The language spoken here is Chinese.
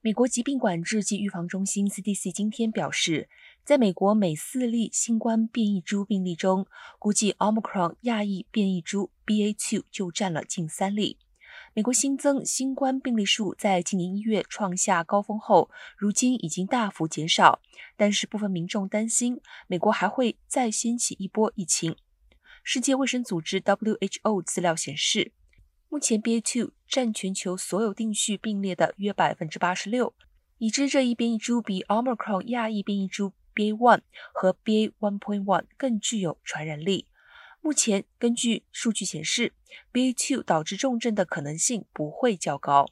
美国疾病管制及预防中心 （CDC） 今天表示，在美国每四例新冠变异株病例中，估计 Omicron 亚裔变异株 BA.2 就占了近三例。美国新增新冠病例数在今年一月创下高峰后，如今已经大幅减少。但是部分民众担心，美国还会再掀起一波疫情。世界卫生组织 （WHO） 资料显示，目前 BA.2 占全球所有定序并列的约百分之八十六，已知这一变异株比 Omicron 亚裔变异株 BA.1 和 BA.1.1 更具有传染力。目前，根据数据显示，BA.2 导致重症的可能性不会较高。